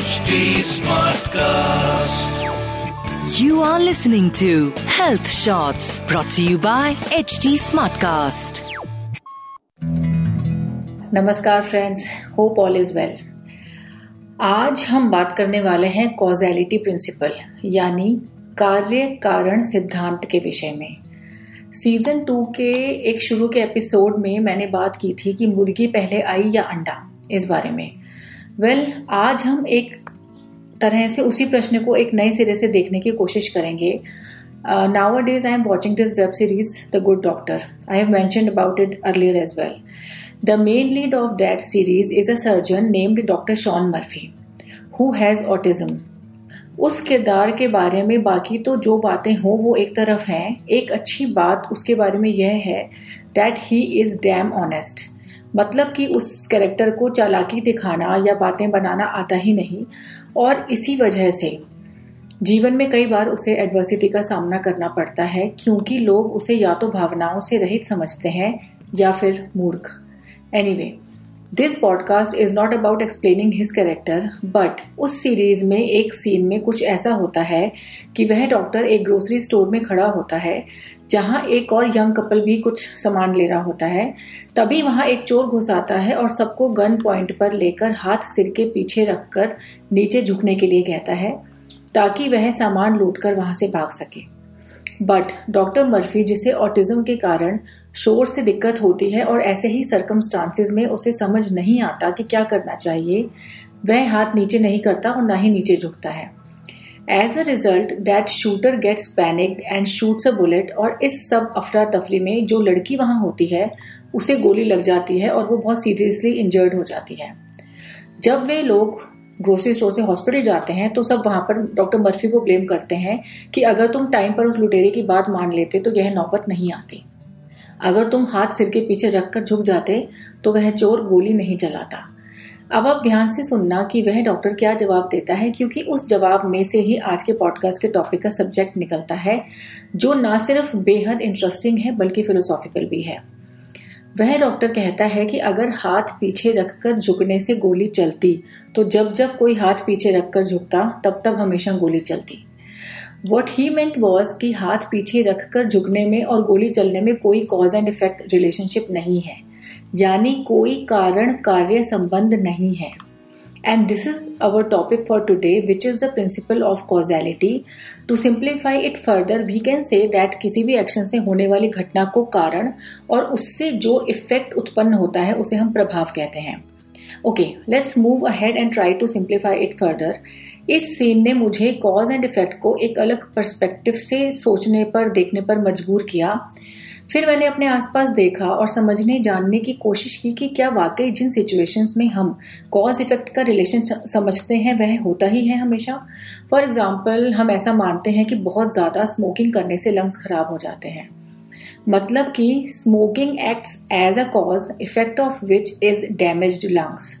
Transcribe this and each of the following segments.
HD Smartcast. You are listening to Health Shots brought to you by HT Smartcast. नमस्कार friends hope all is well आज हम बात करने वाले हैं कॉजेलिटी प्रिंसिपल यानी कार्य कारण सिद्धांत के विषय में सीज़न टू के एक शुरू के एपिसोड में मैंने बात की थी कि मुर्गी पहले आई या अंडा इस बारे में वेल well, आज हम एक तरह से उसी प्रश्न को एक नए सिरे से देखने की कोशिश करेंगे। Nowadays I am watching this web series the good doctor I have mention about it earlier as well the main lead of that series is a surgeon named doctor Shaun Murphy who has autism उस किरदार के बारे में बाकी तो जो बातें हो वो एक तरफ़ हैं। एक अच्छी बात उसके बारे में यह है that he is damn honest मतलब कि उस कैरेक्टर को चालाकी दिखाना या बातें बनाना आता ही नहीं। और इसी वजह से जीवन में कई बार उसे एडवर्सिटी का सामना करना पड़ता है, क्योंकि लोग उसे या तो भावनाओं से रहित समझते हैं या फिर मूर्ख। Anyway this podcast is not about explaining his character but उस सीरीज़ में, एक सीन में कुछ ऐसा होता है कि वह डॉक्टर एक ग्रोसरी स्टोर में खड़ा होता है जहाँ एक और यंग कपल भी कुछ सामान ले रहा होता है, तभी वहाँ एक चोर घुस आता है और सबको गन पॉइंट पर लेकर हाथ सिर के पीछे रखकर नीचे झुकने के लिए कहता है, ताकि वह सामान लूटकर वहाँ से भाग सके। बट डॉक्टर मर्फी जिसे ऑटिज्म के कारण शोर से दिक्कत होती है और ऐसे ही सरकमस्टांसिस में उसे समझ नहीं आता कि क्या करना चाहिए, वह हाथ नीचे नहीं करता और ना ही नीचे झुकता है। As a result that shooter gets panicked and shoots a bullet और इस सब अफरा तफरी में जो लड़की वहाँ होती है, उसे गोली लग जाती है और वो बहुत सीरियसली इंजर्ड हो जाती है। जब वे लोग ग्रोसरी स्टोर से हॉस्पिटल जाते हैं तो सब वहाँ पर डॉक्टर मर्फी को ब्लेम करते हैं कि अगर तुम टाइम पर उस लुटेरे की बात मान लेते तो यह नौबत नहीं आती। अगर तुम हाथ सिर के पीछे रखकर झुक जाते तो वह चोर गोली नहीं चलाता। अब आप ध्यान से सुनना कि वह डॉक्टर क्या जवाब देता है, क्योंकि उस जवाब में से ही आज के पॉडकास्ट के टॉपिक का सब्जेक्ट निकलता है, जो ना सिर्फ़ बेहद इंटरेस्टिंग है, बल्कि फिलोसॉफिकल भी है। वह डॉक्टर कहता है कि अगर हाथ पीछे रखकर झुकने से गोली चलती तो जब जब कोई हाथ पीछे रखकर झुकता, तब तब हमेशा गोली चलती। वॉट ही मेंट वॉज़ कि हाथ पीछे रखकर झुकने में और गोली चलने में कोई कॉज एंड इफ़ेक्ट रिलेशनशिप नहीं है। यानी कोई कारण कार्य संबंध नहीं है। And this is our topic for today which is the principle of causality to simplify it further we can say that किसी भी एक्शन से होने वाली घटना को कारण और उससे जो इफ़ेक्ट उत्पन्न होता है, उसे हम प्रभाव कहते हैं। Okay let's move ahead and try to simplify it further इस सीन ने मुझे कॉज एंड इफ़ेक्ट को एक अलग पर्सपेक्टिव से सोचने पर, देखने पर मजबूर किया। फिर मैंने अपने आसपास देखा और समझने, जानने की कोशिश की कि क्या वाकई जिन सिचुएशंस में हम कॉज इफ़ेक्ट का रिलेशन समझते हैं, वह होता ही है हमेशा। फॉर एग्ज़ाम्पल हम ऐसा मानते हैं कि बहुत ज़्यादा स्मोकिंग करने से लंग्स खराब हो जाते हैं। मतलब कि smoking acts as a cause effect of which is damage lungs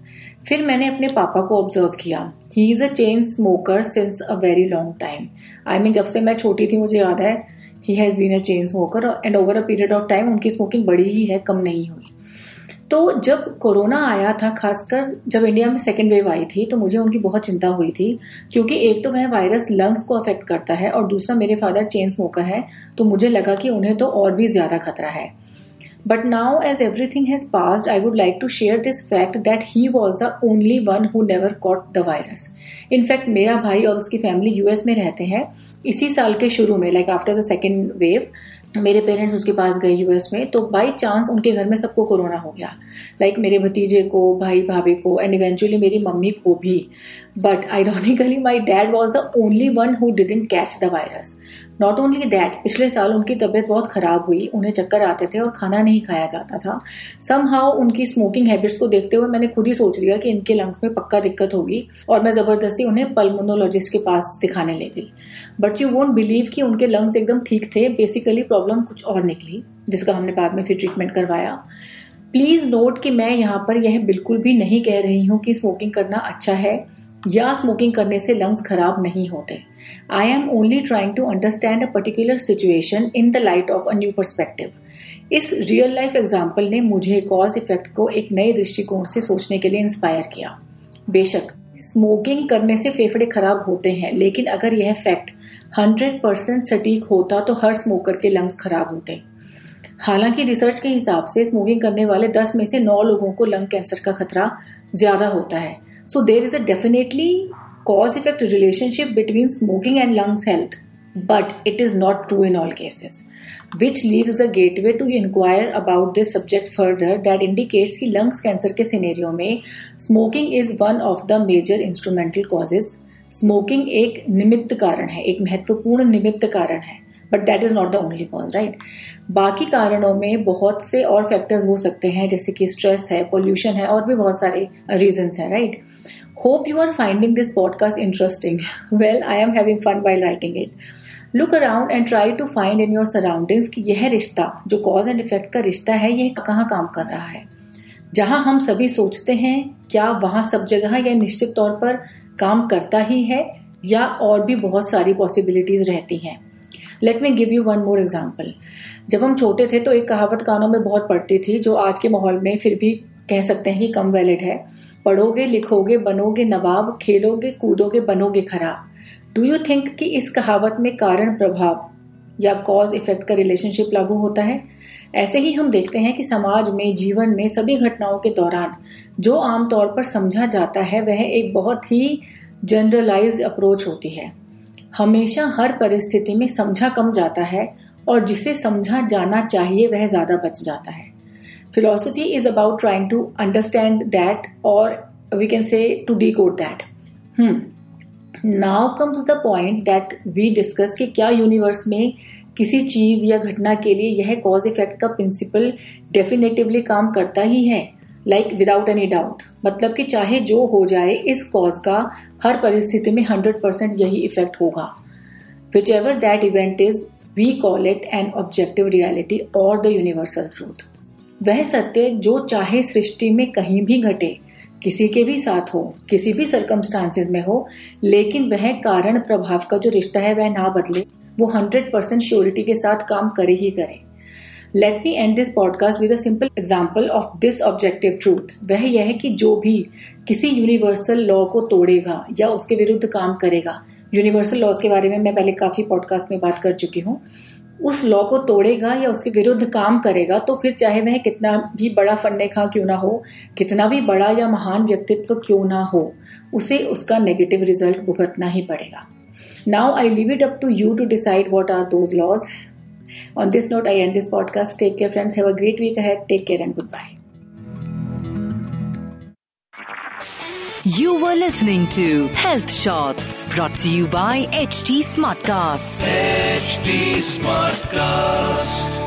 फिर मैंने अपने पापा को ऑब्ज़र्व किया। He is a chain smoker since a very long time I mean जब से मैं छोटी थी, मुझे याद है he has been a chain smoker and over a period of time उनकी स्मोकिंग बड़ी ही है, कम नहीं हुई। तो जब कोरोना आया था, खासकर जब इंडिया में सेकेंड वेव आई थी तो मुझे उनकी बहुत चिंता हुई थी, क्योंकि एक तो वह वायरस लंग्स को अफेक्ट करता है और दूसरा मेरे फादर चेन स्मोकर है तो मुझे लगा कि उन्हें तो और भी ज़्यादा खतरा है। But now as everything has passed I would like to share this fact that he was the only one who never caught the virus in fact मेरा भाई और उसकी फैमिली यूएस में रहते हैं। इसी साल के शुरू में like after the second wave मेरे पेरेंट्स उसके पास गए यूएस में तो बाई चांस उनके घर में सबको कोरोना हो गया। लाइक like मेरे भतीजे को, भाई भाभी को एंड इवेंचुअली मेरी मम्मी को भी। But ironically my dad was the only one who didn't catch the virus not only that पिछले साल उनकी तबीयत बहुत खराब हुई, उन्हें चक्कर आते थे और खाना नहीं खाया जाता था। सम हाउ उनकी स्मोकिंग हैबिट्स को देखते हुए मैंने खुद ही सोच लिया कि इनके लंग्स में पक्का दिक्कत होगी और मैं ज़बरदस्ती उन्हें पल्मोनोलॉजिस्ट के पास दिखाने ले गई। बट यू वोंट बिलीव कि उनके लंग्स एकदम ठीक थे। बेसिकली प्रॉब्लम कुछ और निकली, जिसका हमने बाद में फिर ट्रीटमेंट करवाया। प्लीज़ नोट कि मैं यहाँ पर यह बिल्कुल भी नहीं कह रही हूँ कि स्मोकिंग करना अच्छा है, या स्मोकिंग करने से लंग्स खराब नहीं होते। I am only trying to understand a particular situation in the light of a new perspective इस रियल लाइफ एग्ज़ाम्पल ने मुझे कॉज इफ़ेक्ट को एक नए दृष्टिकोण से सोचने के लिए इंस्पायर किया। बेशक स्मोकिंग करने से फेफड़े खराब होते हैं, लेकिन अगर यह फैक्ट हंड्रेड परसेंट सटीक होता तो हर स्मोकर के लंग्स खराब होते। हालाँकि रिसर्च के हिसाब से स्मोकिंग करने वाले दस में से नौ लोगों को लंग कैंसर का खतरा ज़्यादा होता है। So there is a definitely cause effect relationship between smoking and lungs health but it is not true in all cases which leave a gateway to inquire about this subject further that indicates की lungs cancer के scenario में smoking is one of the major instrumental causes smoking एक निमित्त कारण है एक महत्वपूर्ण निमित्त कारण है but that is not the only cause right बाकी कारणों में बहुत से और फैक्टर्स हो सकते हैं जैसे कि स्ट्रेस है पोल्यूशन है और भी बहुत सारे रीजंस हैं right hope you are finding this podcast interesting. Well, I am having fun while writing it. Look around and try to find in your surroundings कि यह रिश्ता जो कॉज एंड इफ़ेक्ट का रिश्ता है यह कहाँ काम कर रहा है जहाँ हम सभी सोचते हैं क्या वहाँ सब जगह या निश्चित तौर पर काम करता ही है या और भी बहुत सारी पॉसिबिलिटीज रहती हैं। Let me give you one more example जब हम छोटे थे तो एक कहावत कानों में बहुत पड़ती थी, जो आज के माहौल में फिर भी कह सकते हैं कि कम वैलिड है। पढ़ोगे, लिखोगे, बनोगे नवाब, खेलोगे, कूदोगे, बनोगे खराब। डू यू थिंक कि इस कहावत में कारण, प्रभाव या कॉज इफ़ेक्ट का रिलेशनशिप लागू होता है? ऐसे ही हम देखते हैं कि समाज में, जीवन में सभी घटनाओं के दौरान जो आमतौर पर समझा जाता है, वह एक बहुत ही जनरलाइज्ड अप्रोच होती है। हमेशा हर परिस्थिति में समझा कम जाता है और जिसे समझा जाना चाहिए, वह ज़्यादा बच जाता है। Philosophy is about trying to understand that or we can say to decode that. Hmm. Now comes the point that we discuss कि क्या यूनिवर्स में किसी चीज़ या घटना के लिए यह कॉज इफ़ेक्ट का प्रिंसिपल डेफिनेटिवली काम करता ही है। लाइक विदाउट एनी डाउट मतलब कि चाहे जो हो जाए, इस कॉज का हर परिस्थिति में हंड्रेड परसेंट यही इफ़ेक्ट होगा। Whichever that event is we call it an objective reality और द यूनिवर्सल ट्रूथ वह सत्य जो चाहे सृष्टि में कहीं भी घटे, किसी के भी साथ हो, किसी भी सरकमस्टांसिस में हो, लेकिन वह कारण प्रभाव का जो रिश्ता है, वह ना बदले, वो हंड्रेड परसेंट श्योरिटी के साथ काम करे ही करे। Let me end this podcast with a simple example of this objective truth वह यह है कि जो भी किसी यूनिवर्सल लॉ को तोड़ेगा या उसके विरुद्ध काम करेगा यूनिवर्सल लॉज के बारे में मैं पहले काफ़ी पॉडकास्ट में बात कर चुकी हूँ, उस लॉ को तोड़ेगा या उसके विरुद्ध काम करेगा तो फिर चाहे वह कितना भी बड़ा फंडे खा क्यों ना हो, कितना भी बड़ा या महान व्यक्तित्व क्यों ना हो, उसे उसका नेगेटिव रिज़ल्ट भुगतना ही पड़ेगा। Now I leave it up to you to decide what are those laws On this note, I end this podcast. Take care, friends. Have a great week ahead. Take care and goodbye. You were listening to Health Shots brought to you by HT Smartcast. HT Smartcast.